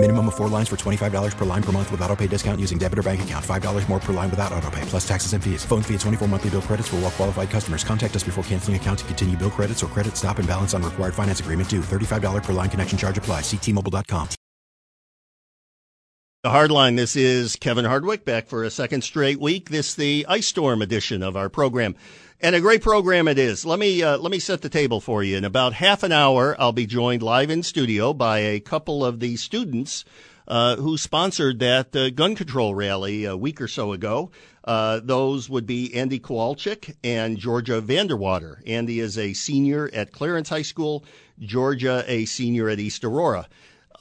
Minimum of four lines for $25 per line per month with auto pay discount using debit or bank account. $5 more per line without auto pay, plus taxes and fees. Phone fee at 24 monthly bill credits for all well qualified customers. Contact us before canceling account to continue bill credits or credit stop and balance on required finance agreement due. $35 per line connection charge apply. Ctmobile.com. The Hardline. This is Kevin Hardwick back for a second straight week. This the ice storm edition of our program, and a great program it is. Let me uh, let me set the table for you. In about half an hour, I'll be joined live in studio by a couple of the students uh, who sponsored that uh, gun control rally a week or so ago. Uh, those would be Andy Kowalczyk and Georgia Vanderwater. Andy is a senior at Clarence High School. Georgia, a senior at East Aurora.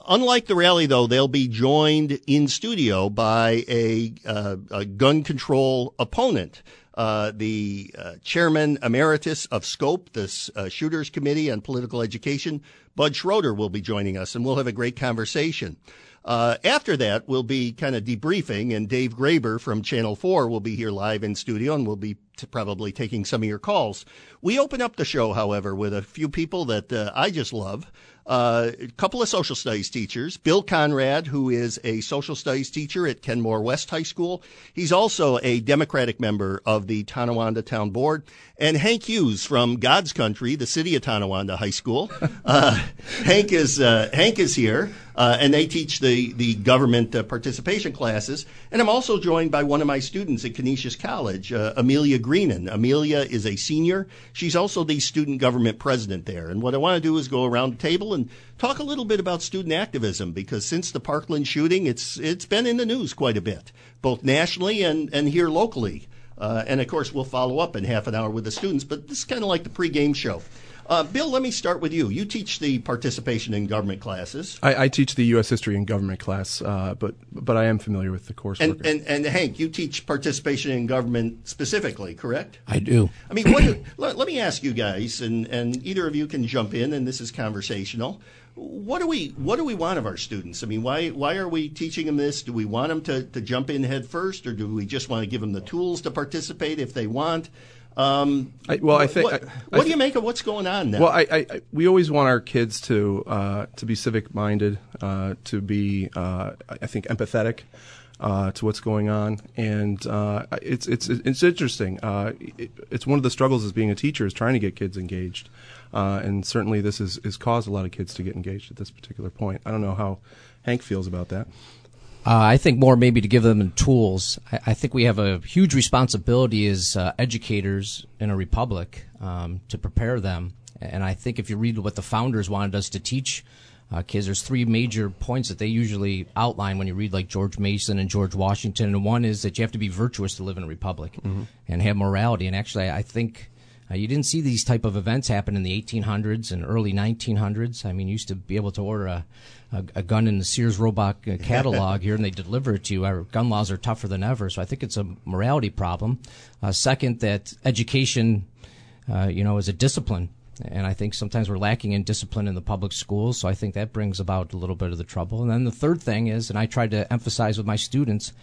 Unlike the rally, though, they'll be joined in studio by a, uh, a gun control opponent. Uh, the uh, chairman emeritus of SCOPE, this uh, Shooters Committee on Political Education, Bud Schroeder, will be joining us, and we'll have a great conversation. Uh, after that, we'll be kind of debriefing, and Dave Graber from Channel 4 will be here live in studio, and we'll be t- probably taking some of your calls. We open up the show, however, with a few people that uh, I just love. Uh, a couple of social studies teachers. Bill Conrad, who is a social studies teacher at Kenmore West High School. He's also a Democratic member of the Tonawanda Town Board. And Hank Hughes from God's Country, the city of Tonawanda High School. Uh, Hank is uh, Hank is here, uh, and they teach the the government uh, participation classes. And I'm also joined by one of my students at Canisius College, Amelia Greenan. Amelia is a senior. She's also the student government president there. And what I want to do is go around the table and talk a little bit about student activism because since the Parkland shooting, it's it's been in the news quite a bit, both nationally and and here locally. Uh, and of course, we'll follow up in half an hour with the students. But this is kind of like the pregame show. Uh, Bill, let me start with you. You teach the participation in government classes. I, I teach the U.S. history and government class, uh, but but I am familiar with the coursework. And, and, and Hank, you teach participation in government specifically, correct? I do. I mean, what do, let, let me ask you guys, and, and either of you can jump in, and this is conversational. What do we what do we want of our students? I mean, why why are we teaching them this? Do we want them to, to jump in head first, or do we just want to give them the tools to participate if they want? Um, I, well, I think. What, I, what I do you make of what's going on now? Well, I, I, we always want our kids to uh, to be civic minded, uh, to be, uh, I think, empathetic. Uh, to what's going on, and uh, it's it's it's interesting. Uh, it, it's one of the struggles as being a teacher is trying to get kids engaged, uh, and certainly this has is caused a lot of kids to get engaged at this particular point. I don't know how Hank feels about that. Uh, I think more maybe to give them tools. I, I think we have a huge responsibility as uh, educators in a republic um, to prepare them. And I think if you read what the founders wanted us to teach uh, kids, there's three major points that they usually outline when you read like George Mason and George Washington. And one is that you have to be virtuous to live in a republic Mm-hmm. and have morality. And actually, I think uh, you didn't see these type of events happen in the 1800s and early 1900s. I mean, you used to be able to order a, a, a gun in the Sears Roebuck uh, catalog here, and they deliver it to you. Our gun laws are tougher than ever, so I think it's a morality problem. Uh, second, that education, uh, you know, is a discipline. And I think sometimes we're lacking in discipline in the public schools, so I think that brings about a little bit of the trouble. And then the third thing is, and I try to emphasize with my students,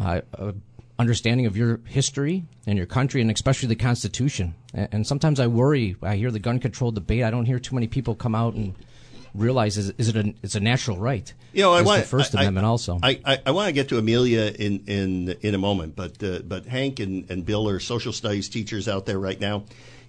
uh, uh, understanding of your history and your country, and especially the Constitution. And, and sometimes I worry. I hear the gun control debate. I don't hear too many people come out and realize is, is it a it's a natural right? You know, I want the First I, Amendment I, also. I, I, I want to get to Amelia in in in a moment, but uh, but Hank and, and Bill are social studies teachers out there right now.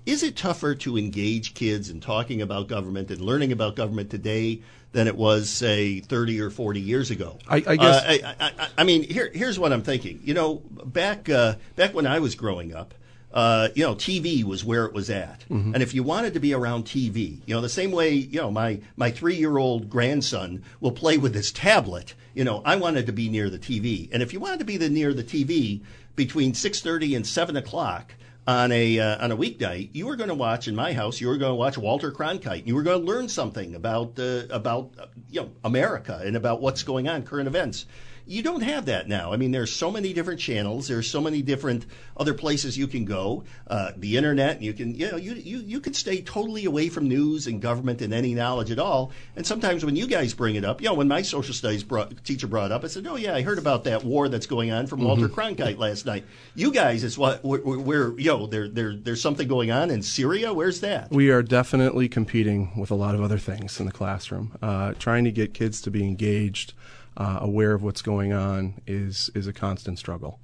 Is it tougher to engage kids in talking about government and learning about government today than it was, say, 30 or 40 years ago? I- I guess- Uh, I, I, I, I mean, here, here's what I'm thinking. You know, back uh, back when I was growing up, uh, you know, TV was where it was at, and if you wanted to be around TV, you know, the same way, you know, my my three year old grandson will play with his tablet. You know, I wanted to be near the TV, and if you wanted to be the, near the TV between 6:30 and 7 o'clock on a uh, on a weeknight, you were going to watch in my house. You were going to watch Walter Cronkite. You were going to learn something about uh, about uh, you know America and about what's going on, current events. You don't have that now. I mean, there's so many different channels. There's so many different other places you can go. Uh, the internet. You can, you know, you, you you can stay totally away from news and government and any knowledge at all. And sometimes when you guys bring it up, you know, when my social studies brought, teacher brought up, I said, "Oh yeah, I heard about that war that's going on from Walter Cronkite last night." You guys, it's what we're, we're you know, there there there's something going on in Syria. Where's that? We are definitely competing with a lot of other things in the classroom. Uh, trying to get kids to be engaged, uh, aware of what's going on, is is a constant struggle.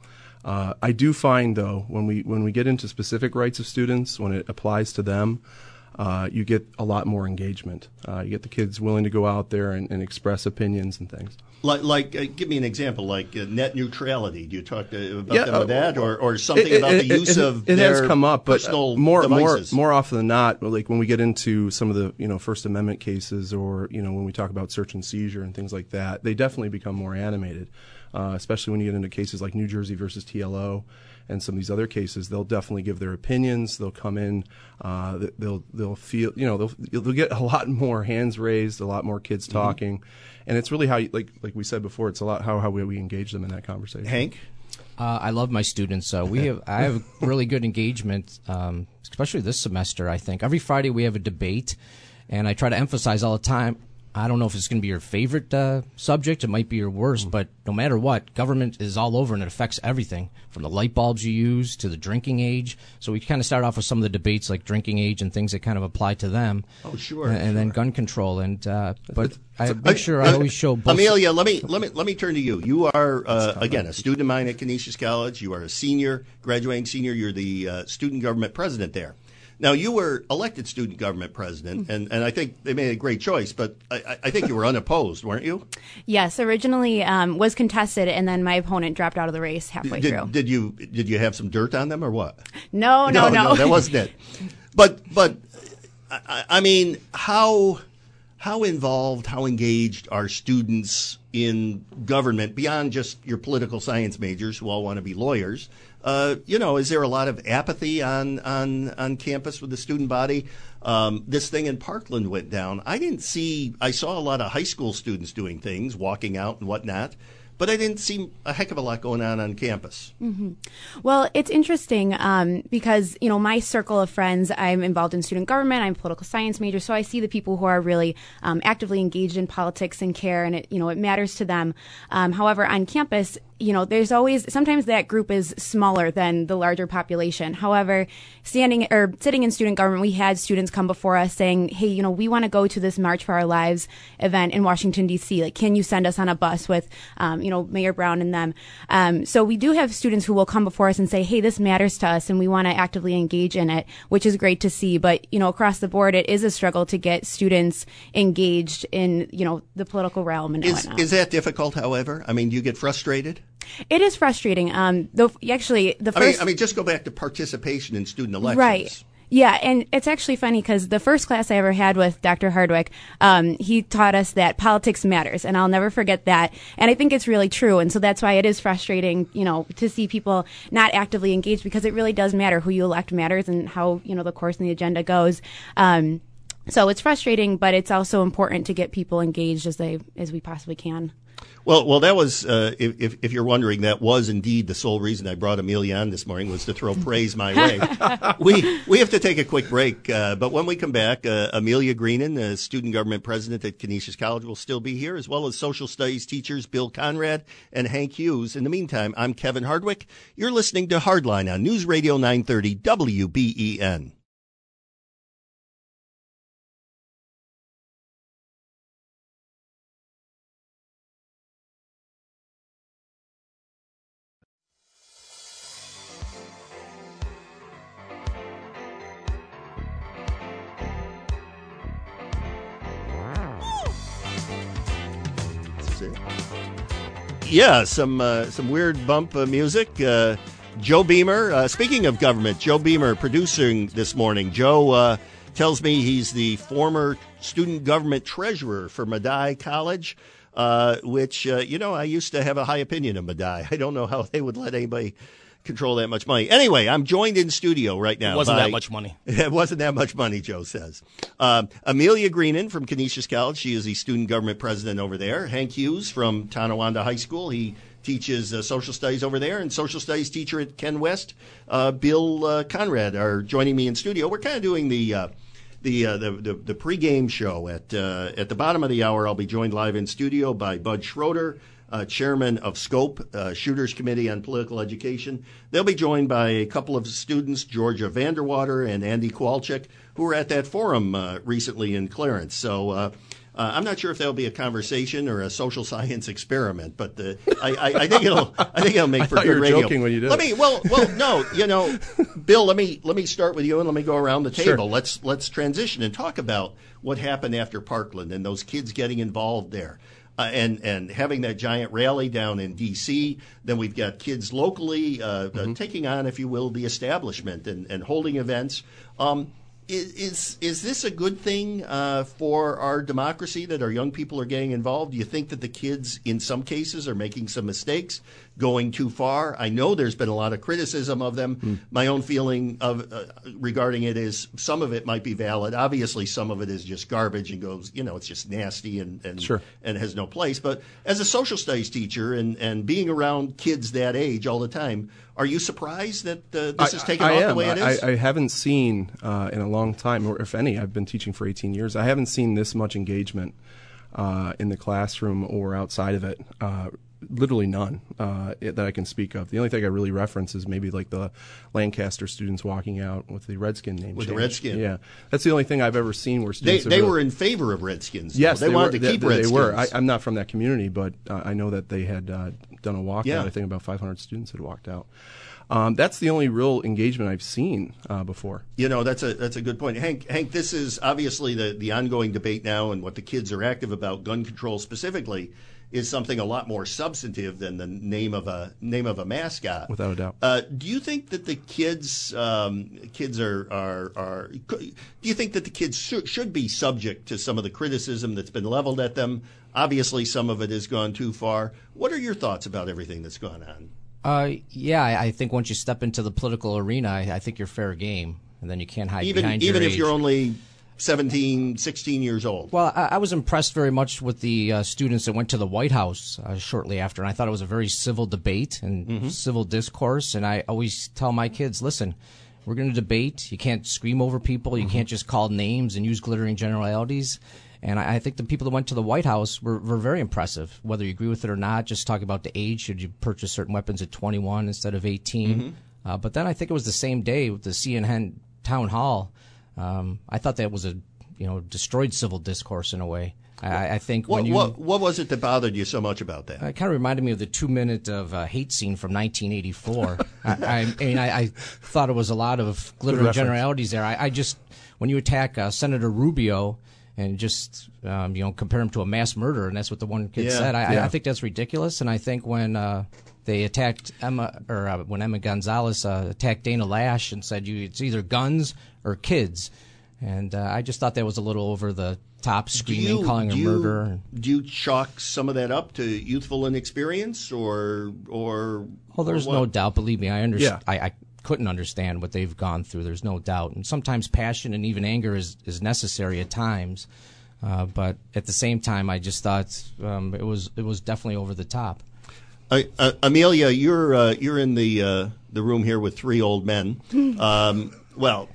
Uh, I do find though when we when we get into specific rights of students, when it applies to them, uh, you get a lot more engagement. Uh, you get the kids willing to go out there and, and express opinions and things. Like, like uh, give me an example, like uh, net neutrality. Do you talk to, about Yeah, them uh, that, or, or something It- about it- the use it, of it has come up, but uh, more more more often than not, like when we get into some of the you know First Amendment cases, or you know when we talk about search and seizure and things like that, they definitely become more animated. Uh, especially when you get into cases like New Jersey versus TLO and some of these other cases, they'll definitely give their opinions. They'll come in. Uh, they'll they'll feel you know they'll they'll get a lot more hands raised, a lot more kids Mm-hmm. talking, and it's really how you, like like we said before, it's a lot how how we, we engage them in that conversation. Hank. Uh, I love my students. So we have I have really good engagement, um, especially this semester. I think every Friday we have a debate, and I try to emphasize all the time. I don't know if it's going to be your favorite uh, subject. It might be your worst, but no matter what, government is all over and it affects everything from the light bulbs you use to the drinking age. So we kind of start off with some of the debates like drinking age and things that kind of apply to them. Oh, sure, And, and then gun control. And uh, but I Uh, make sure I always show both. Amelia, let me let me let me turn to you. You are uh, again a student of mine at Canisius College. You are a senior, graduating senior. You're the uh, student government president there. Now you were elected student government president, and, and I think they made a great choice. But I, I- think you were unopposed, weren't you? Yes, originally um, was contested, and then my opponent dropped out of the race halfway through. Did, did you did you have some dirt on them or what? no, no, no, that wasn't it. But but I, I mean, how how involved, how engaged are students in government beyond just your political science majors who all want to be lawyers? Uh, you know, is there a lot of apathy on on on campus with the student body? Um, this thing in Parkland went down. I didn't see. I saw a lot of high school students doing things, walking out and whatnot. But I didn't see a heck of a lot going on on campus. Well, it's interesting um, because you know my circle of friends. I'm involved in student government. I'm a political science major, so I see the people who are really um, actively engaged in politics and care, and it you know it matters to them. Um, however, on campus, you know, there's always sometimes that group is smaller than the larger population. However, standing or sitting in student government, we had students come before us saying, "Hey, you know, we want to go to this March for Our Lives event in Washington D.C. Like, can you send us on a bus with, um, you know, Mayor Brown and them?" Um, so we do have students who will come before us and say, "Hey, this matters to us, and we want to actively engage in it," which is great to see. But you know, across the board, it is a struggle to get students engaged in you know the political realm and Is whatnot. is that difficult? However, I mean, do you get frustrated? It is frustrating. Um, though actually, the I mean, first I mean, just go back to participation in student elections. Right. Yeah, and it's actually funny because the first class I ever had with Dr. Hardwick, um, he taught us that politics matters, and I'll never forget that. And I think it's really true, and so that's why it is frustrating, you know, to see people not actively engaged because it really does matter who you elect matters and how you know the course and the agenda goes. Um, so it's frustrating, but it's also important to get people engaged as they as we possibly can. Well, well, that was uh, if, if you're wondering, that was indeed the sole reason I brought Amelia on this morning was to throw praise my way. we we have to take a quick break, uh, but when we come back, uh, Amelia Greenan, the student government president at Canisius College, will still be here, as well as social studies teachers Bill Conrad and Hank Hughes. In the meantime, I'm Kevin Hardwick. You're listening to Hardline on News Radio 930 WBEN. Yeah, some uh, some weird bump music. Uh, Joe Beamer. Uh, speaking of government, Joe Beamer producing this morning. Joe uh, tells me he's the former student government treasurer for Medaille College, which you know I used to have a high opinion of Medaille. I don't know how they would let anybody control that much money. Anyway, I'm joined in studio right now. It wasn't by- that much money. It wasn't that much money, Joe says. Um, Amelia Greenan from Canisius College. She is the student government president over there. Hank Hughes from Tonawanda High School. He teaches uh, social studies over there. And social studies teacher at Ken West, uh, Bill uh, Conrad, are joining me in studio. We're kind of doing the. Uh, the, uh, the the the pregame show at uh, at the bottom of the hour. I'll be joined live in studio by Bud Schroeder, uh, chairman of SCOPE, uh, Shooters Committee on Political Education. They'll be joined by a couple of students, Georgia Vanderwater and Andy Kowalczyk, who were at that forum uh, recently in Clarence. So. Uh, uh, I'm not sure if that'll be a conversation or a social science experiment, but I, I, I think it'll I think it'll make for good you were radio. joking when you did Let me well well no you know Bill let me let me start with you and let me go around the Sure. table. Let's let's transition and talk about what happened after Parkland and those kids getting involved there. Uh, and and having that giant rally down in D.C. Then we've got kids locally uh, Mm-hmm. uh, taking on, if you will, the establishment and, and holding events. Um, is, is is this a good thing uh, for our democracy that our young people are getting involved? Do you think that the kids, in some cases, are making some mistakes, going too far? I know there's been a lot of criticism of them. Hmm. My own feeling of uh, regarding it is some of it might be valid. Obviously, some of it is just garbage and goes, you know, it's just nasty and and, Sure. and has no place. But as a social studies teacher and and being around kids that age all the time, are you surprised that uh, this is taken I, off I the way it is? I, I haven't seen uh, in a long time, or if any, I've been teaching for 18 years. I haven't seen this much engagement uh, in the classroom or outside of it. Literally none uh, that I can speak of. The only thing I really reference is maybe like the Lancaster students walking out with the Redskin name. With the change. Redskin. Yeah, that's the only thing I've ever seen where students. have they really- were in favor of Redskins. though. Yes, they, wanted were, to keep they, Redskins. They were. I, I'm not from that community, but uh, I know that they had uh, done a walkout. Yeah. I think about 500 students had walked out. Um, that's the only real engagement I've seen uh, before. You know, that's a that's a good point, Hank. Hank, this is obviously the the ongoing debate now, and what the kids are active about, gun control specifically, is something a lot more substantive than the name of a name of a mascot. Without a doubt. Uh, do you think that the kids um, kids are, are are do you think that the kids should, should be subject to some of the criticism that's been leveled at them? Obviously, some of it has gone too far. What are your thoughts about everything that's gone on? Uh, yeah, I, I think once you step into the political arena, I, I think you're fair game, and then you can't hide Even behind even your if age. you're only 17, 16 years old. Well, I, I was impressed very much with the uh, students that went to the White House uh, shortly after, and I thought it was a very civil debate and Mm-hmm. civil discourse. And I always tell my kids, listen, we're going to debate. You can't scream over people. Mm-hmm. You can't just call names and use glittering generalities. And I, I think the people that went to the White House were, were very impressive, whether you agree with it or not. Just talking about the age, should you purchase certain weapons at 21 instead of 18? Mm-hmm. Uh, but then I think it was the same day with the CNN town hall. Um, I thought that was a you know destroyed civil discourse in a way. I, I think What, when you what what was it that bothered you so much about that? it kind of reminded me of the two minute of uh, hate scene from 1984. I, I, I mean, I, I thought it was a lot of glittering generalities there. I, I just, when you attack uh, Senator Rubio and just, um, you know, compare him to a mass murderer, and that's what the one kid Yeah, said, I, I- yeah. I think that's ridiculous. And I think when uh, they attacked Emma, or uh, when Emma Gonzalez uh, attacked Dana Loesch and said, "You, it's either guns or kids," and uh, I just thought that was a little over the top, Do screaming, calling her do you- murder. Do you chalk some of that up to youthful inexperience, or or? Well, there's or no doubt. Believe me, I understand. Yeah. I, I couldn't understand what they've gone through. There's no doubt, and sometimes passion and even anger is is necessary at times. Uh, but at the same time, I just thought um, it was it was definitely over the top. Uh, uh, Amelia, you're uh, you're in the uh, the room here with three old men. Um, well,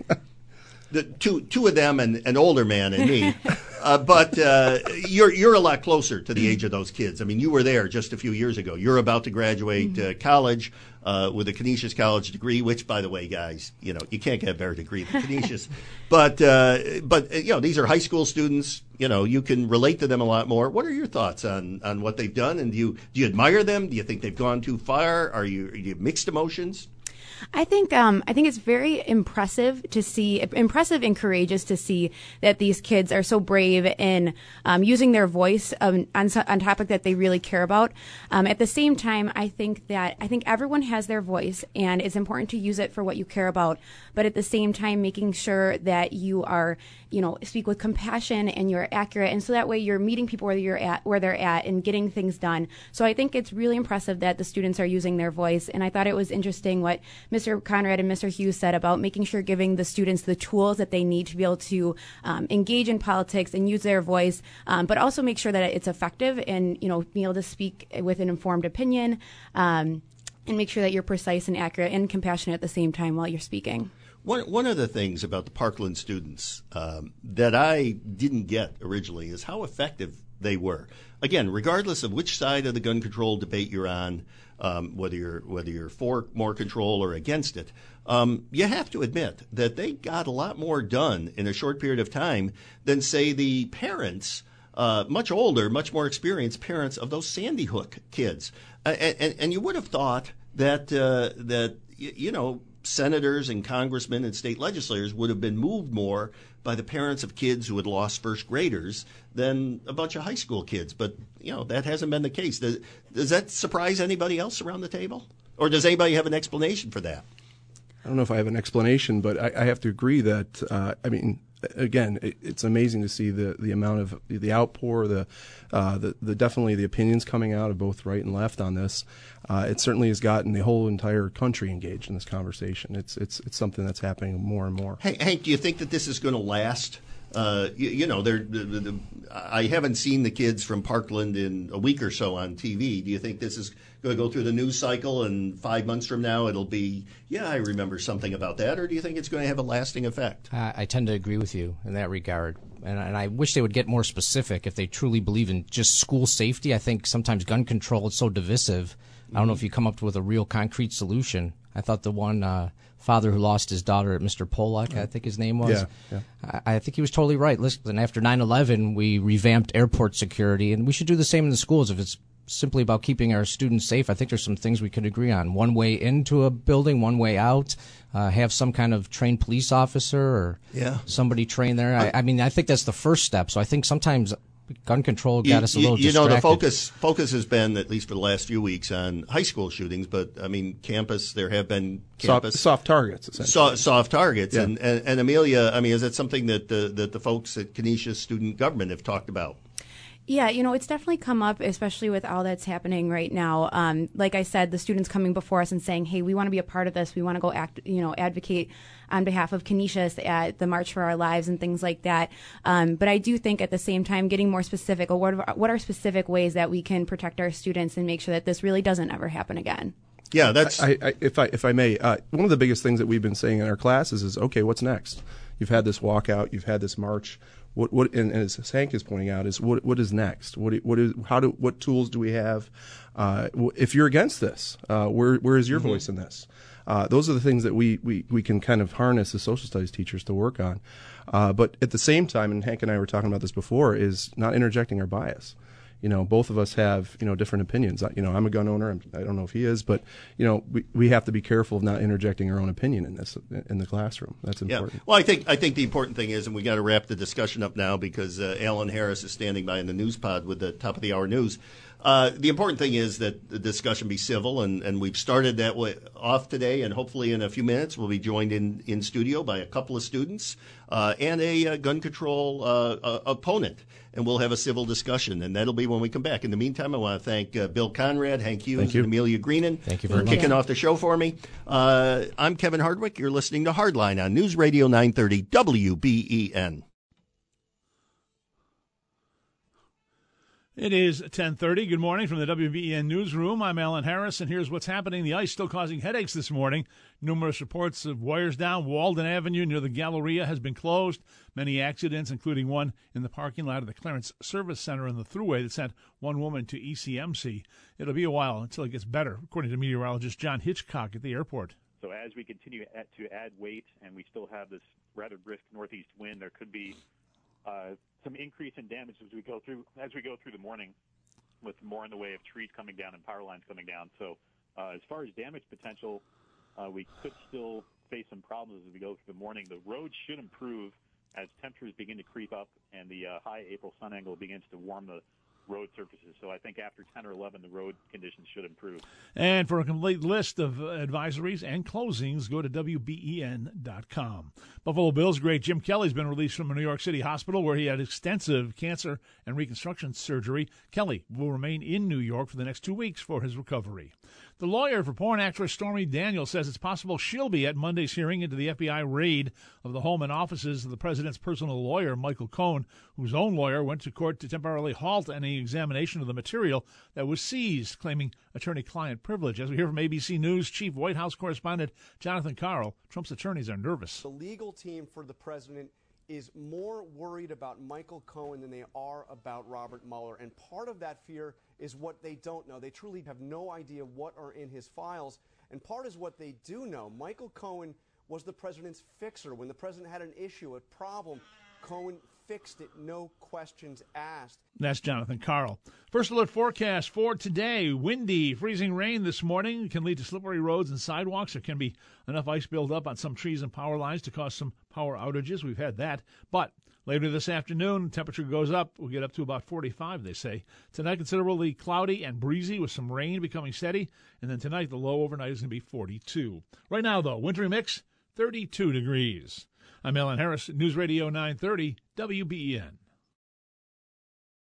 the two two of them and an older man and me. Uh, but uh, you're you're a lot closer to the age of those kids. I mean, you were there just a few years ago. You're about to graduate uh, college uh, with a Canisius College degree, which, by the way, guys, you know you can't get a better degree than Canisius. but uh, but uh, you know these are high school students. You know you can relate to them a lot more. What are your thoughts on on what they've done? And do you do you admire them? Do you think they've gone too far? Are you, are you mixed emotions? I think um, I think it's very impressive to see, impressive and courageous to see that these kids are so brave in um, using their voice um, on on topic that they really care about. Um, at the same time, I think that I think everyone has their voice, and it's important to use it for what you care about. But at the same time, making sure that you are, you know, speak with compassion and you're accurate, and so that way you're meeting people where you're at, where they're at, and getting things done. So I think it's really impressive that the students are using their voice, and I thought it was interesting what Mr. Conrad and Mr. Hughes said about making sure giving the students the tools that they need to be able to um, engage in politics and use their voice, um, but also make sure that it's effective and you know being able to speak with an informed opinion. Um, and make sure that you're precise and accurate and compassionate at the same time while you're speaking. One, one of the things about the Parkland students um, that I didn't get originally is how effective they were. Again, regardless of which side of the gun control debate you're on, um, whether you're whether you're for more control or against it, um, you have to admit that they got a lot more done in a short period of time than say the parents. Uh, much older, much more experienced parents of those Sandy Hook kids, uh, and, and, you would have thought that uh, that you know senators and congressmen and state legislators would have been moved more by the parents of kids who had lost first graders than a bunch of high school kids. But, you know, that hasn't been the case. Does, does that surprise anybody else around the table? Or does anybody have an explanation for that? I don't know if I have an explanation, but I, I have to agree that, uh, I mean, again, it, it's amazing to see the, the amount of the outpour, the, uh, the, the definitely the opinions coming out of both right and left on this. Uh, it certainly has gotten the whole entire country engaged in this conversation. It's it's it's something that's happening more and more. Hey, Hank, do you think that this is going to last? Uh, you, you, know, they're, the, the, the, I haven't seen the kids from Parkland in a week or so on TV. Do you think this is going to go through the news cycle and five months from now it'll be, yeah, I remember something about that? Or do you think it's going to have a lasting effect? Uh, I tend to agree with you in that regard. And, and, I wish they would get more specific if they truly believe in just school safety. I think sometimes gun control is so divisive. I don't know if you come up with a real concrete solution. I thought the one uh, father who lost his daughter at Mr. Pollack, I think his name was. Yeah, yeah. I, I, think he was totally right. Listen, after 9/11, we revamped airport security, and we should do the same in the schools. If it's simply about keeping our students safe, I think there's some things we could agree on. One way into a building, one way out. Uh, have some kind of trained police officer or yeah. somebody trained there. I, I mean, I think that's the first step. So I think sometimes gun control got you, us a little. You, you know, the focus focus has been at least for the last few weeks on high school shootings, but I mean, campus there have been campus soft, soft targets, soft, soft targets, yeah. and, and, and Amelia, I mean, is that something that the that the folks at Canisius student government have talked about? Yeah, you know, it's definitely come up, especially with all that's happening right now. Um, like I said, the students coming before us and saying, "Hey, we want to be a part of this. We want to go act, you know, advocate on behalf of Canisius at the March for Our Lives and things like that." Um, but I do think at the same time, getting more specific, what are, what are specific ways that we can protect our students and make sure that this really doesn't ever happen again? Yeah, that's. I, I, if I if I may, uh, one of the biggest things that we've been saying in our classes is, okay, what's next? You've had this walkout, you've had this march what what and, as Hank is pointing out is what what is next? What what is how do what tools do we have? Uh, if you're against this, uh, where where is your mm-hmm. voice in this? Uh, those are the things that we, we, we can kind of harness as social studies teachers to work on. Uh, but at the same time, and Hank and I were talking about this before, is not interjecting our bias you know, both of us have, you know, different opinions. You know, I'm a gun owner. I'm, I do not know if he is, but, you know, we, we have to be careful of not interjecting our own opinion in this, in the classroom. That's important. Yeah. Well, I think, I think the important thing is, and we got to wrap the discussion up now because uh, Alan Harris is standing by in the news pod with the top of the hour news. Uh, the important thing is that the discussion be civil, and, and we've started that way off today, and hopefully in a few minutes we'll be joined in, in studio by a couple of students uh, and a, uh, gun control uh, opponent, and we'll have a civil discussion, and that'll be when we come back. In the meantime, I want to thank uh, Bill Conrad, Hank Hughes, and Amelia Greenan thank you for much. kicking off the show for me. I'm Kevin Hardwick. You're listening to Hardline on News Radio 930 WBEN. It is 10:30. Good morning from the WBEN newsroom. I'm Alan Harris, and here's what's happening. The ice still causing headaches this morning. Numerous reports of wires down. Walden Avenue near the Galleria has been closed. Many accidents, including one in the parking lot of the Clarence Service Center in the Thruway that sent one woman to ECMC. It'll be a while until it gets better, according to meteorologist John Hitchcock at the airport. So as we continue to add weight, and we still have this rather brisk northeast wind, there could be uh, some increase in damage as we go through as we go through the morning, with more in the way of trees coming down and power lines coming down. So, uh, as far as damage potential, uh, we could still face some problems as we go through the morning. The roads should improve as temperatures begin to creep up and the uh, high April sun angle begins to warm the road surfaces. So I think after 10 or 11, the road conditions should improve. And for a complete list of advisories and closings, go to WBEN.com. Buffalo Bills great Jim Kelly's been released from a New York City hospital where he had extensive cancer and reconstruction surgery. Kelly will remain in New York for the next two weeks for his recovery. The lawyer for porn actress Stormy Daniels says it's possible she'll be at Monday's hearing into the FBI raid of the home and offices of the president's personal lawyer, Michael Cohen, whose own lawyer went to court to temporarily halt any examination of the material that was seized, claiming attorney client privilege. As we hear from ABC News Chief White House correspondent Jonathan Karl, Trump's attorneys are nervous. The legal team for the president is more worried about Michael Cohen than they are about Robert Mueller. And part of that fear is what they don't know. They truly have no idea what are in his files. And part is what they do know. Michael Cohen was the president's fixer. When the president had an issue, a problem, Cohen fixed it, no questions asked. That's Jonathan Karl. First alert forecast for today windy, freezing rain this morning can lead to slippery roads and sidewalks. There can be enough ice buildup on some trees and power lines to cause some power outages. We've had that. But later this afternoon, temperature goes up. We'll get up to about 45, they say. Tonight, considerably cloudy and breezy with some rain becoming steady. And then tonight, the low overnight is going to be 42. Right now, though, wintry mix, 32 degrees. I'm Alan Harris, News Radio 930, WBEN.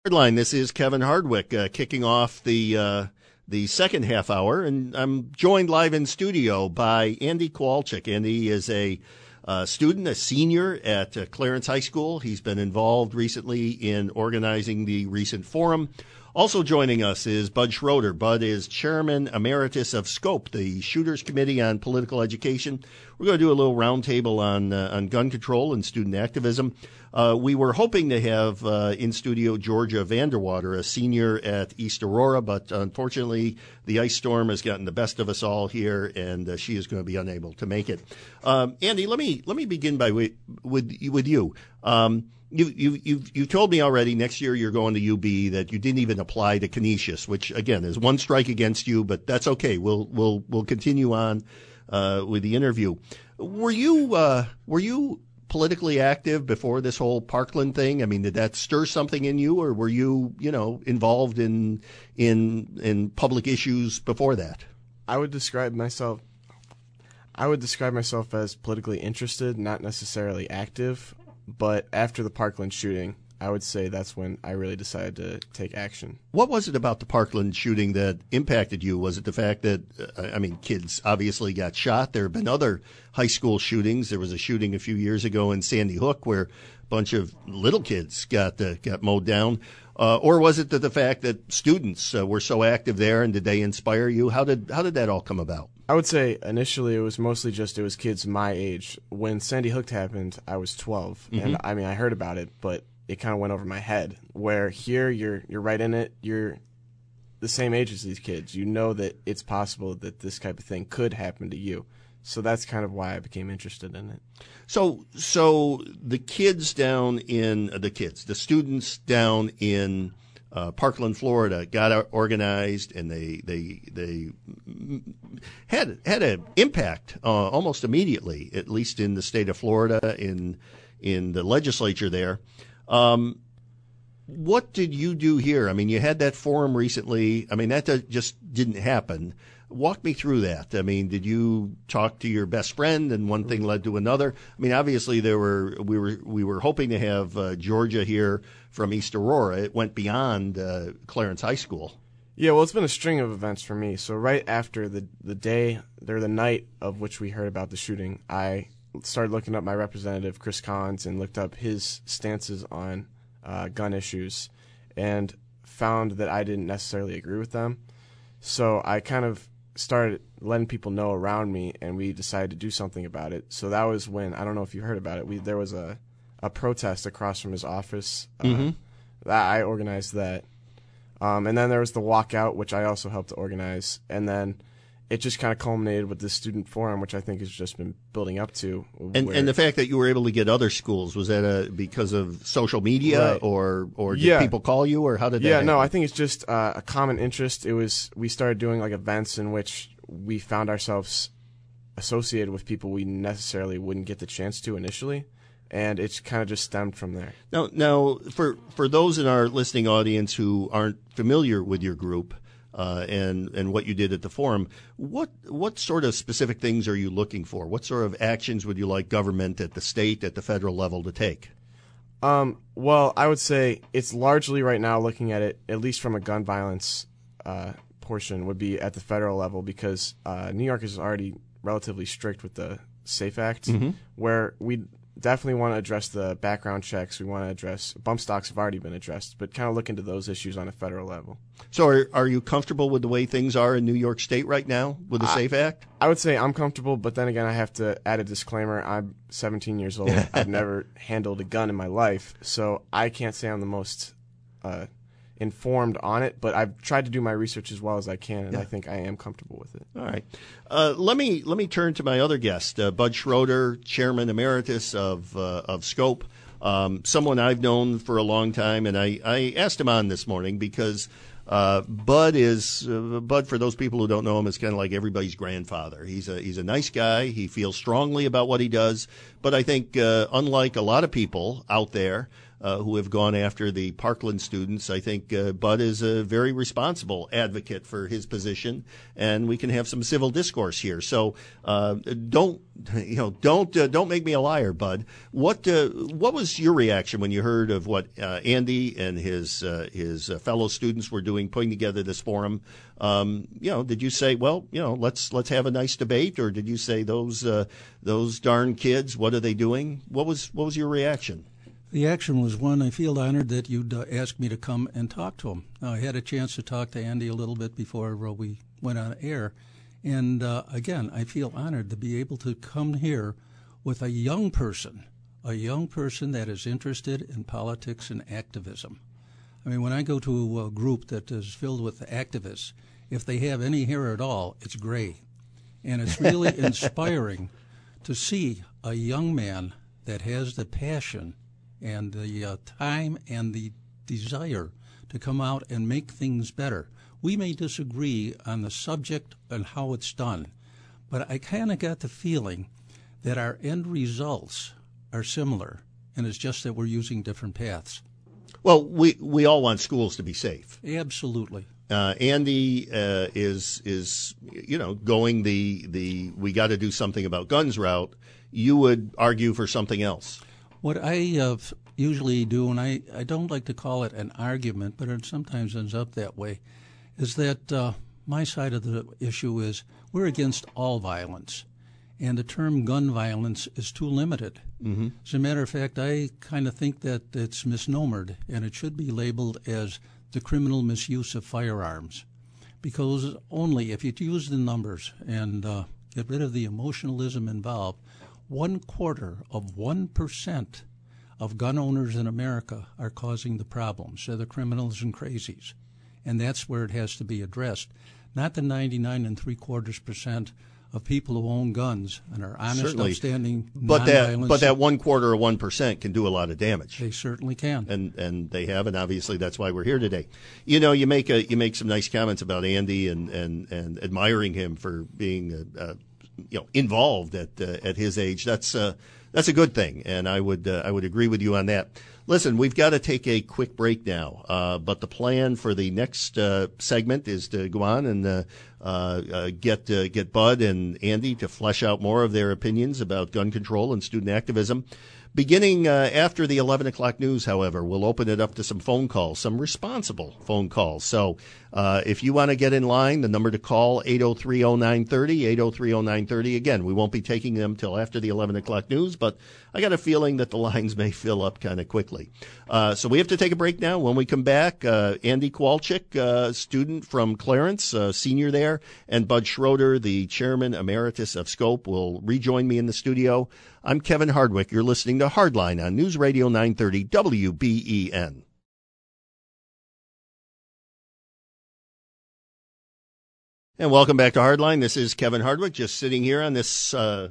Line. This is Kevin Hardwick uh, kicking off the uh, the second half hour, and I'm joined live in studio by Andy Kowalczyk. Andy is a uh, student, a senior at uh, Clarence High School. He's been involved recently in organizing the recent forum also joining us is Bud Schroeder. Bud is chairman emeritus of SCOPE, the Shooters Committee on Political Education. We're going to do a little roundtable on uh, on gun control and student activism. Uh, we were hoping to have uh, in studio Georgia Vanderwater, a senior at East Aurora, but unfortunately the ice storm has gotten the best of us all here, and uh, she is going to be unable to make it. Um, Andy, let me let me begin by with with, with you. Um, you, you, you've, you told me already next year you're going to UB that you didn't even apply to Canisius, which again is one strike against you, but that's okay. We'll, we'll, we'll continue on, uh, with the interview. Were you, uh, were you politically active before this whole Parkland thing? I mean, did that stir something in you or were you, you know, involved in, in, in public issues before that? I would describe myself I would describe myself as politically interested, not necessarily active. But after the Parkland shooting, I would say that's when I really decided to take action. What was it about the Parkland shooting that impacted you? Was it the fact that, uh, I mean, kids obviously got shot? There have been other high school shootings. There was a shooting a few years ago in Sandy Hook where a bunch of little kids got uh, got mowed down. Uh, or was it that the fact that students uh, were so active there and did they inspire you? How did how did that all come about? I would say initially it was mostly just it was kids my age. When Sandy Hook happened, I was 12, mm-hmm. and I mean I heard about it, but it kind of went over my head. Where here you're you're right in it, you're the same age as these kids. You know that it's possible that this type of thing could happen to you. So that's kind of why I became interested in it. So, so the kids down in uh, the kids, the students down in uh, Parkland, Florida, got organized and they they they had had an impact uh, almost immediately, at least in the state of Florida, in in the legislature there. Um, what did you do here? I mean, you had that forum recently. I mean, that just didn't happen. Walk me through that. I mean, did you talk to your best friend, and one thing led to another? I mean, obviously there were we were we were hoping to have uh, Georgia here from East Aurora. It went beyond uh, Clarence High School. Yeah, well, it's been a string of events for me. So right after the the day or the night of which we heard about the shooting, I started looking up my representative Chris Collins and looked up his stances on uh, gun issues, and found that I didn't necessarily agree with them. So I kind of started letting people know around me, and we decided to do something about it. So that was when I don't know if you heard about it. We there was a a protest across from his office. Uh, mm-hmm. That I organized that, um, and then there was the walkout, which I also helped to organize, and then it just kind of culminated with this student forum, which I think has just been building up to. And, and the fact that you were able to get other schools was that a, because of social media, right. or or did yeah. people call you, or how did that? Yeah, happen? no, I think it's just uh, a common interest. It was we started doing like events in which we found ourselves associated with people we necessarily wouldn't get the chance to initially. And it's kind of just stemmed from there. Now, now for for those in our listening audience who aren't familiar with your group, uh, and and what you did at the forum. What what sort of specific things are you looking for? What sort of actions would you like government at the state, at the federal level, to take? Um, well, I would say it's largely right now looking at it, at least from a gun violence uh, portion, would be at the federal level because uh, New York is already relatively strict with the SAFE Act, Mm-hmm. where we definitely want to address the background checks. We want to address bump stocks have already been addressed, but kind of look into those issues on a federal level. So, are, are you comfortable with the way things are in New York State right now with the I- SAFE Act? I would say I'm comfortable, but then again, I have to add a disclaimer. I'm 17 years old. I've never handled a gun in my life, so I can't say I'm the most uh, informed on it. But I've tried to do my research as well as I can, and Yeah. I think I am comfortable with it. All right. Uh, let me let me turn to my other guest, uh, Bud Schroeder, Chairman Emeritus of uh, of Scope, um, someone I've known for a long time, and I, I asked him on this morning because uh, Bud is uh, Bud. For those people who don't know him, is kind of like everybody's grandfather. He's a he's a nice guy. He feels strongly about what he does, but I think uh, unlike a lot of people out there uh, who have gone after the Parkland students. I think uh, Bud is a very responsible advocate for his position, and we can have some civil discourse here. So uh, don't you know? Don't uh, don't make me a liar, Bud. What uh, what was your reaction when you heard of what uh, Andy and his his fellow students were doing, putting together this forum? Um, you know, did you say, well, you know, let's let's have a nice debate, or did you say those those darn kids? What are they doing? What was what was your reaction? The action was one I feel honored that you'd uh, ask me to come and talk to him. Now, I had a chance to talk to Andy a little bit before uh, we went on air. And uh, again, I feel honored to be able to come here with a young person, a young person that is interested in politics and activism. I mean, when I go to a group that is filled with activists, if they have any hair at all, it's gray. And it's really inspiring to see a young man that has the passion and the uh, time and the desire to come out and make things better. We may disagree on the subject and how it's done, but I kind of got the feeling that our end results are similar, and it's just that we're using different paths. Well, we we all want schools to be safe. Absolutely. Uh, Andy uh, is is you know going the the we got to do something about guns route. You would argue for something else. What I uh, usually do, and I, I don't like to call it an argument, but it sometimes ends up that way, is that uh, my side of the issue is we're against all violence. And the term gun violence is too limited. Mm-hmm. As a matter of fact, I kind of think that it's misnomered, and it should be labeled as the criminal misuse of firearms. Because only if you use the numbers and uh, get rid of the emotionalism involved, one quarter of 1% of gun owners in America are causing the problems. They're the criminals and crazies. And that's where it has to be addressed. Not the 99 and three quarters percent of people who own guns and are honest, Certainly. upstanding, But that but that one quarter or one percent can do a lot of damage. They certainly can, and and they have, and obviously that's why we're here today. You know, you make a you make some nice comments about Andy and and, and admiring him for being a, uh, you know involved at uh, at his age. That's uh, that's a good thing, and I would uh, I would agree with you on that. Listen, we've got to take a quick break now, uh, but the plan for the next uh, segment is to go on and uh, uh, uh, get uh, get Bud and Andy to flesh out more of their opinions about gun control and student activism. Beginning uh, after the 11 o'clock news, however, we'll open it up to some phone calls, some responsible phone calls. So uh, if you want to get in line, the number to call 803-0930, 803-0930. Again, we won't be taking them till after the 11 o'clock news, but I got a feeling that the lines may fill up kind of quickly. Uh, so we have to take a break now. When we come back, uh, Andy Kowalczyk, uh, student from Clarence, uh, senior there, and Bud Schroeder, the chairman emeritus of Scope, will rejoin me in the studio. I'm Kevin Hardwick. You're listening to Hardline on News Radio 930 WBEN. And welcome back to Hardline. This is Kevin Hardwick, just sitting here on this uh,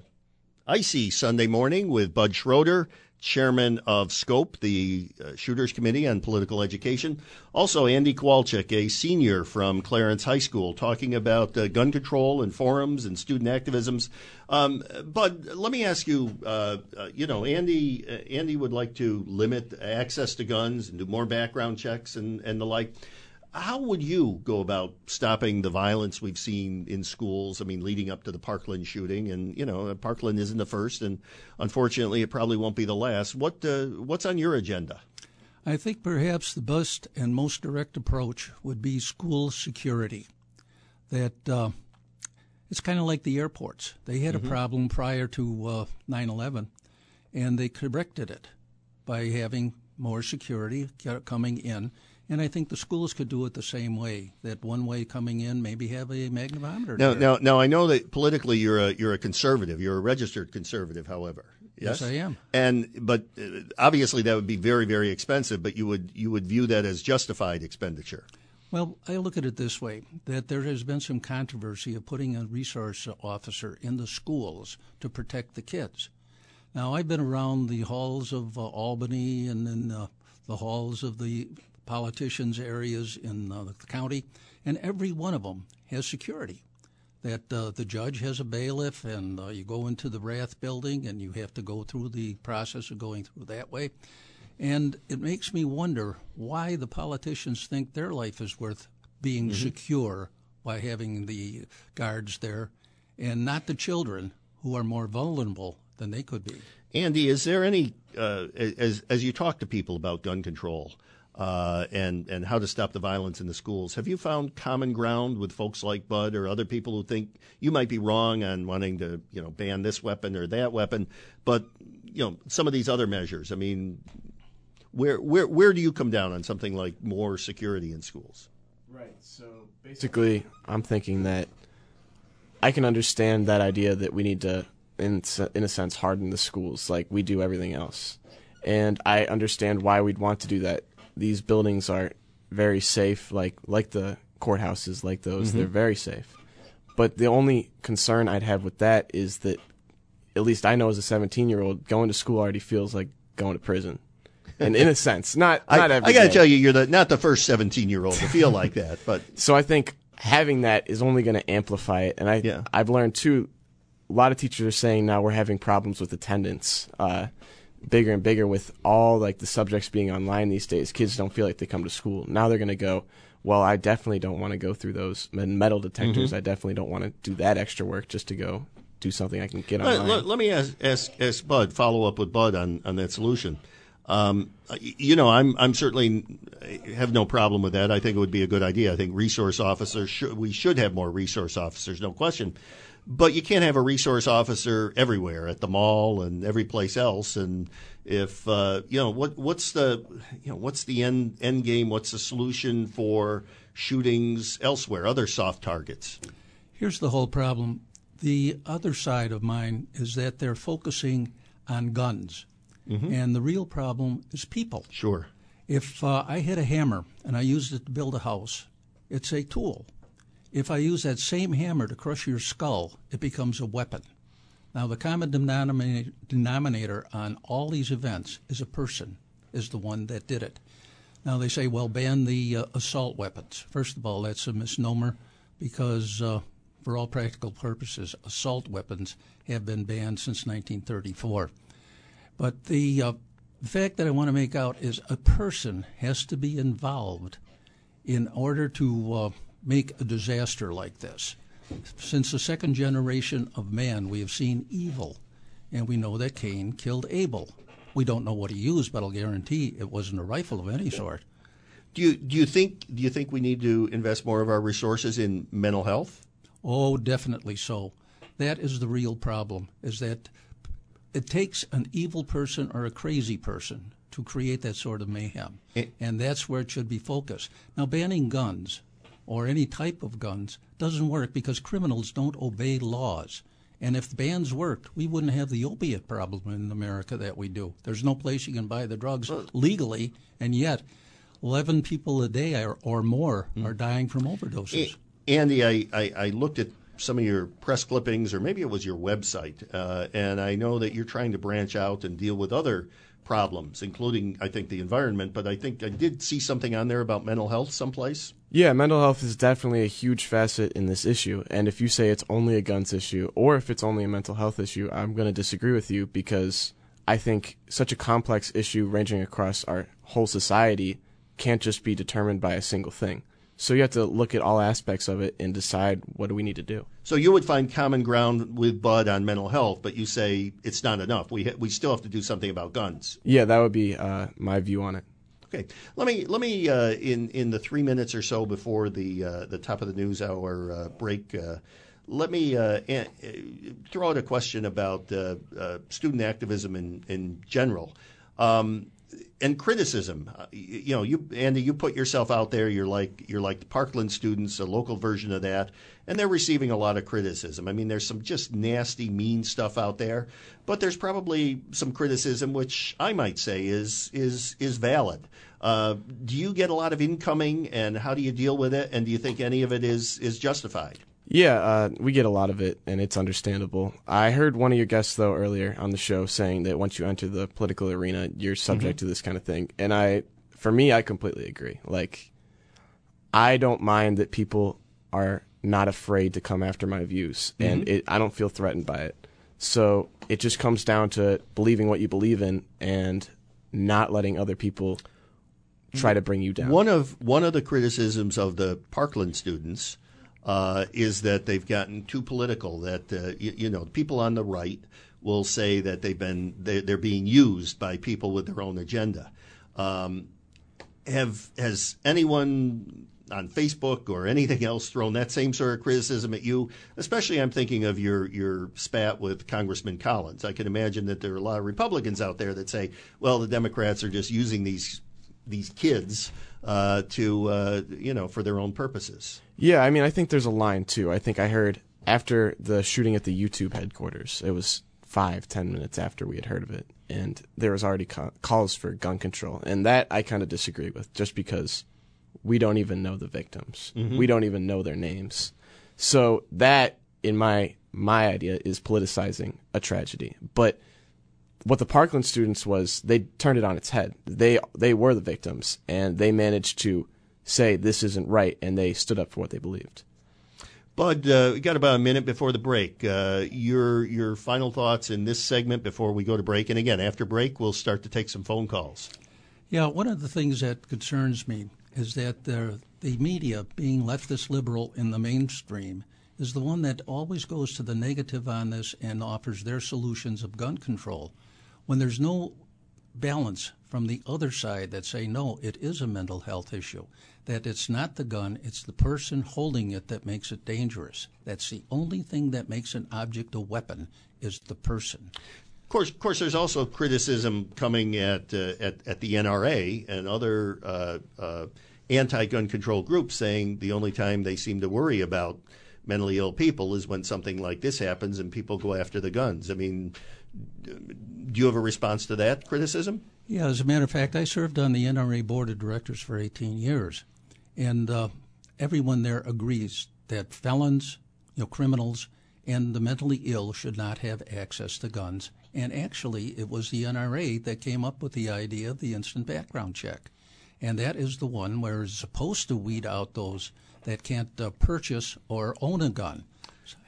icy Sunday morning with Bud Schroeder, chairman of SCOPE, the uh, Shooters Committee on Political Education. Also, Andy Kowalczyk, a senior from Clarence High School, talking about uh, gun control and forums and student activisms. Um, but let me ask you, uh, uh, you know, Andy, uh, Andy would like to limit access to guns and do more background checks and, and the like. How would you go about stopping the violence we've seen in schools? I mean, leading up to the Parkland shooting, and you know, Parkland isn't the first, and unfortunately, it probably won't be the last. What uh, what's on your agenda? I think perhaps the best and most direct approach would be school security. That uh, it's kind of like the airports. They had Mhm. a problem prior to uh, 9/11, and they corrected it by having more security coming in. And I think the schools could do it the same way. That one way coming in, maybe have a magnetometer. Now, there. now, now, I know that politically you're a you're a conservative. You're a registered conservative, however. Yes, I am. And but uh, obviously that would be very very expensive. But you would you would view that as justified expenditure. Well, I look at it this way that there has been some controversy of putting a resource officer in the schools to protect the kids. Now, I've been around the halls of uh, Albany and in uh, the halls of the politicians' areas in uh, the county, and every one of them has security. That uh, the judge has a bailiff, and uh, you go into the Rath building, and you have to go through the process of going through that way. And it makes me wonder why the politicians think their life is worth being Mm-hmm. secure by having the guards there, and not the children who are more vulnerable than they could be. Andy, is there any uh, as as you talk to people about gun control uh, and and how to stop the violence in the schools? Have you found common ground with folks like Bud or other people who think you might be wrong on wanting to you know ban this weapon or that weapon, but you know some of these other measures? I mean, where where where do you come down on something like more security in schools? Right. So basically, I'm thinking that I can understand that idea that we need to, in in a sense, harden the schools like we do everything else, and I understand why we'd want to do that. These buildings are very safe, like like the courthouses, like those. Mhm. They're very safe. But the only concern I'd have with that is that, at least I know as a 17 year old, going to school already feels like going to prison. And in a sense, not I, not every I got to day. tell you, you're the not the first 17 year old to feel like that, but So I think having that is only going to amplify it. And I, I've learned too, a lot of teachers are saying now we're having problems with attendance, uh, bigger and bigger with all like the subjects being online these days. Kids don't feel like they come to school. Now they're going to go, well, I definitely don't want to go through those metal detectors. Mhm. I definitely don't want to do that extra work just to go do something I can get Let, online. let- let me ask, ask, ask Bud, follow up with Bud on, on that solution. Um, you know, I'm, I'm certainly have no problem with that. I think it would be a good idea. I think resource officers should, we should have more resource officers, no question. But you can't have a resource officer everywhere at the mall and every place else. And if, uh, you know, what, what's the, you know, what's the end, end game? What's the solution for shootings elsewhere, other soft targets? Here's the whole problem. The other side of mine is that they're focusing on guns. Mhm. And the real problem is people. Sure. If uh, I had a hammer and I used it to build a house, it's a tool. If I use that same hammer to crush your skull, it becomes a weapon. Now, the common denominator, on all these events is a person, is the one that did it. Now, they say, well, ban the uh, assault weapons. First of all, that's a misnomer because, uh, for all practical purposes, assault weapons have been banned since 1934. But the, uh, the fact that I want to make out is a person has to be involved in order to uh, make a disaster like this. Since the second generation of man, we have seen evil, and we know that Cain killed Abel. We don't know what he used, but I'll guarantee it wasn't a rifle of any sort. Do you do you think do you think we need to invest more of our resources in mental health? Oh, definitely so. That is the real problem. Is that it takes an evil person or a crazy person to create that sort of mayhem, eh. and that's where it should be focused. Now, banning guns or any type of guns doesn't work because criminals don't obey laws. And if bans worked, we wouldn't have the opiate problem in America that we do. There's no place you can buy the drugs legally, and yet 11 people a day or, or more are dying from overdoses. Andy, I, I, I looked at some of your press clippings, or maybe it was your website, uh, and I know that you're trying to branch out and deal with other problems, including I think the environment. But I think I did see something on there about mental health someplace. Yeah, mental health is definitely a huge facet in this issue. And if you say it's only a guns issue or if it's only a mental health issue, I'm going to disagree with you because I think such a complex issue ranging across our whole society can't just be determined by a single thing. So you have to look at all aspects of it and decide what do we need to do. So you would find common ground with Bud on mental health, but you say it's not enough. We ha- we still have to do something about guns. Yeah, that would be uh, my view on it. Okay, let me let me uh, in in the three minutes or so before the uh, the top of the news hour uh, break. Uh, let me uh, throw out a question about student activism in in general. Um, and criticism. Uh, you, you, know, you Andy, you put yourself out there. You're like you're like the Parkland students, a local version of that, and they're receiving a lot of criticism. I mean, there's some just nasty, mean stuff out there, but there's probably some criticism which I might say is is is valid. Uh, do you get a lot of incoming, and how do you deal with it? And do you think any of it is is justified? Yeah, uh, we get a lot of it, and it's understandable. I heard one of your guests though earlier on the show saying that once you enter the political arena, you're subject mm-hmm. to this kind of thing, and I, for me, I completely agree. Like, I don't mind that people are not afraid to come after my views, mm-hmm. and it, I don't feel threatened by it. So it just comes down to believing what you believe in and not letting other people try to bring you down. One of one of the criticisms of the Parkland students uh, is that they've gotten too political. That uh, you, you, know, people on the right will say that they've been they, are being used by people with their own agenda. Um, have has anyone on Facebook or anything else thrown that same sort of criticism at you? Especially, I'm thinking of your your spat with Congressman Collins. I can imagine that there are a lot of Republicans out there that say, "Well, the Democrats are just using these these kids uh, to uh, you know for their own purposes." Yeah, I mean, I think there's a line too. I think I heard after the shooting at the YouTube headquarters, it was five, ten minutes after we had heard of it, and there was already ca- calls for gun control, and that I kind of disagree with, just because we don't even know the victims, mm-hmm. we don't even know their names, so that, in my my idea, is politicizing a tragedy, but. What the Parkland students was, they turned it on its head. They they were the victims, and they managed to say this isn't right, and they stood up for what they believed. Bud, uh, we got about a minute before the break. Uh, your your final thoughts in this segment before we go to break, and again after break, we'll start to take some phone calls. Yeah, one of the things that concerns me is that the the media, being leftist liberal in the mainstream, is the one that always goes to the negative on this and offers their solutions of gun control, when there's no balance from the other side that say no, it is a mental health issue that it's not the gun, it's the person holding it that makes it dangerous. That's the only thing that makes an object a weapon is the person. Of course, of course, there's also criticism coming at uh, at, at the NRA and other uh, uh, anti-gun control groups saying the only time they seem to worry about mentally ill people is when something like this happens and people go after the guns. I mean, do you have a response to that criticism? Yeah, as a matter of fact, I served on the NRA board of directors for 18 years, and uh, everyone there agrees that felons, you know, criminals, and the mentally ill should not have access to guns. And actually, it was the NRA that came up with the idea of the instant background check. And that is the one where it's supposed to weed out those that can't uh, purchase or own a gun.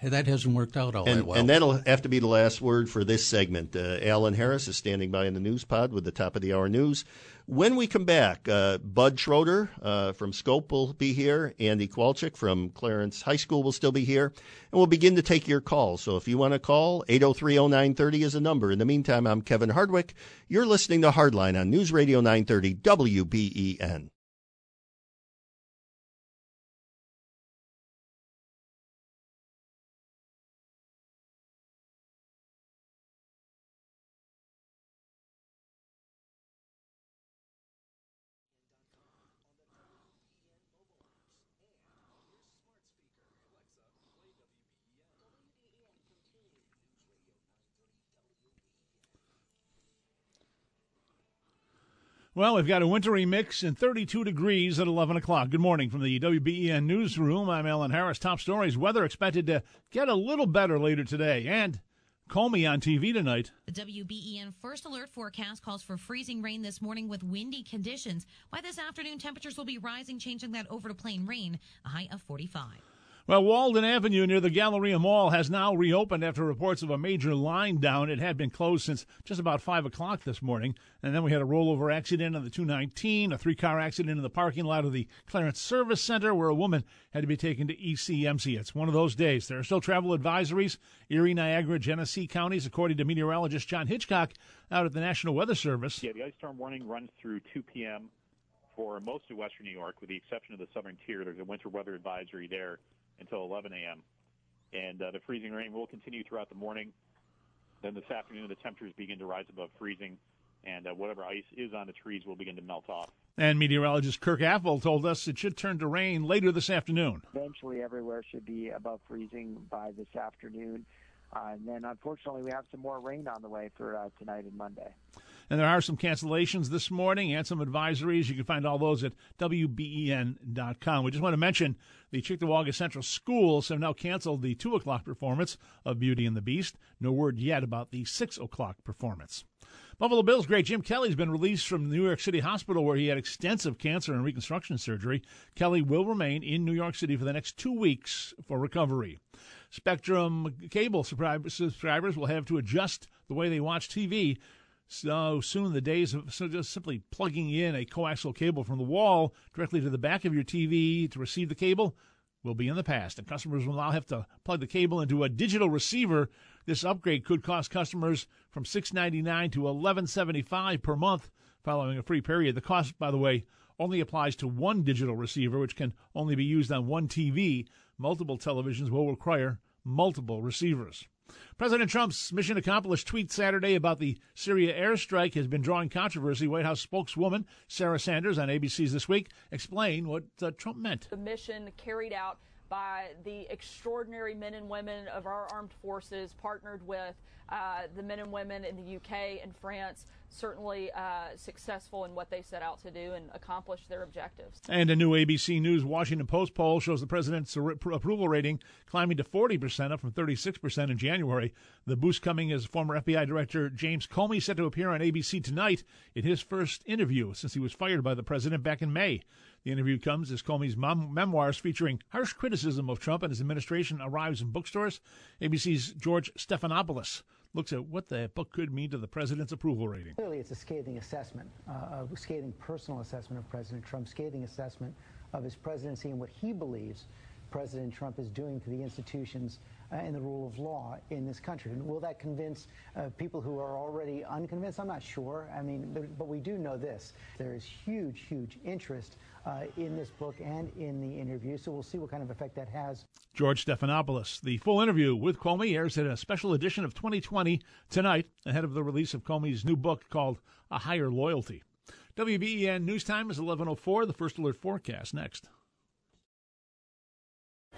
That hasn't worked out all and, that well. And that'll have to be the last word for this segment. Uh, Alan Harris is standing by in the news pod with the top of the hour news. When we come back, uh, Bud Schroeder uh, from Scope will be here. Andy Kowalczyk from Clarence High School will still be here. And we'll begin to take your calls. So if you want to call, 803-0930 is the number. In the meantime, I'm Kevin Hardwick. You're listening to Hardline on News Radio 930 WBEN. Well, we've got a wintry mix and 32 degrees at 11 o'clock. Good morning from the WBEN Newsroom. I'm Alan Harris. Top stories. Weather expected to get a little better later today. And Comey on TV tonight. The WBEN First Alert forecast calls for freezing rain this morning with windy conditions. By this afternoon, temperatures will be rising, changing that over to plain rain, a high of 45. Well, Walden Avenue near the Galleria Mall has now reopened after reports of a major line down. It had been closed since just about 5 o'clock this morning. And then we had a rollover accident on the 219, a three car accident in the parking lot of the Clarence Service Center where a woman had to be taken to ECMC. It's one of those days. There are still travel advisories, Erie, Niagara, Genesee counties, according to meteorologist John Hitchcock out at the National Weather Service. Yeah, the ice storm warning runs through 2 p.m. for most of western New York, with the exception of the southern tier. There's a winter weather advisory there until 11 a.m. And uh, the freezing rain will continue throughout the morning. Then this afternoon, the temperatures begin to rise above freezing, and uh, whatever ice is on the trees will begin to melt off. And meteorologist Kirk Apffel told us it should turn to rain later this afternoon. Eventually, everywhere should be above freezing by this afternoon. Uh, and then, unfortunately, we have some more rain on the way for uh, tonight and Monday. And there are some cancellations this morning and some advisories. You can find all those at WBEN.com. We just want to mention the Cheektowaga Central Schools have now canceled the 2 o'clock performance of Beauty and the Beast. No word yet about the 6 o'clock performance. Buffalo Bills great Jim Kelly's been released from New York City Hospital where he had extensive cancer and reconstruction surgery. Kelly will remain in New York City for the next two weeks for recovery. Spectrum cable subscribers will have to adjust the way they watch TV. So soon, the days of so just simply plugging in a coaxial cable from the wall directly to the back of your TV to receive the cable will be in the past, and customers will now have to plug the cable into a digital receiver. This upgrade could cost customers from $6.99 to $11.75 per month following a free period. The cost, by the way, only applies to one digital receiver, which can only be used on one TV. Multiple televisions will require multiple receivers. President Trump's mission accomplished tweet Saturday about the Syria airstrike has been drawing controversy. White House spokeswoman Sarah Sanders on ABC's This Week explained what uh, Trump meant. The mission carried out by the extraordinary men and women of our armed forces, partnered with uh, the men and women in the UK and France, certainly uh, successful in what they set out to do and accomplish their objectives. And a new ABC News Washington Post poll shows the president's approval rating climbing to 40%, up from 36% in January. The boost coming as former FBI Director James Comey set to appear on ABC tonight in his first interview since he was fired by the president back in May. The interview comes as Comey's mem- memoirs featuring harsh criticism of Trump and his administration arrives in bookstores. ABC's George Stephanopoulos looks at what the book could mean to the president's approval rating. Clearly, it's a scathing assessment, uh, a scathing personal assessment of President Trump, scathing assessment of his presidency and what he believes President Trump is doing to the institutions and the rule of law in this country. And will that convince uh, people who are already unconvinced? I'm not sure. I mean, but, but we do know this. There is huge, huge interest uh, in this book and in the interview. So we'll see what kind of effect that has. George Stephanopoulos. The full interview with Comey airs in a special edition of 2020 tonight, ahead of the release of Comey's new book called A Higher Loyalty. WBEN News Time is 11:04. The first alert forecast next.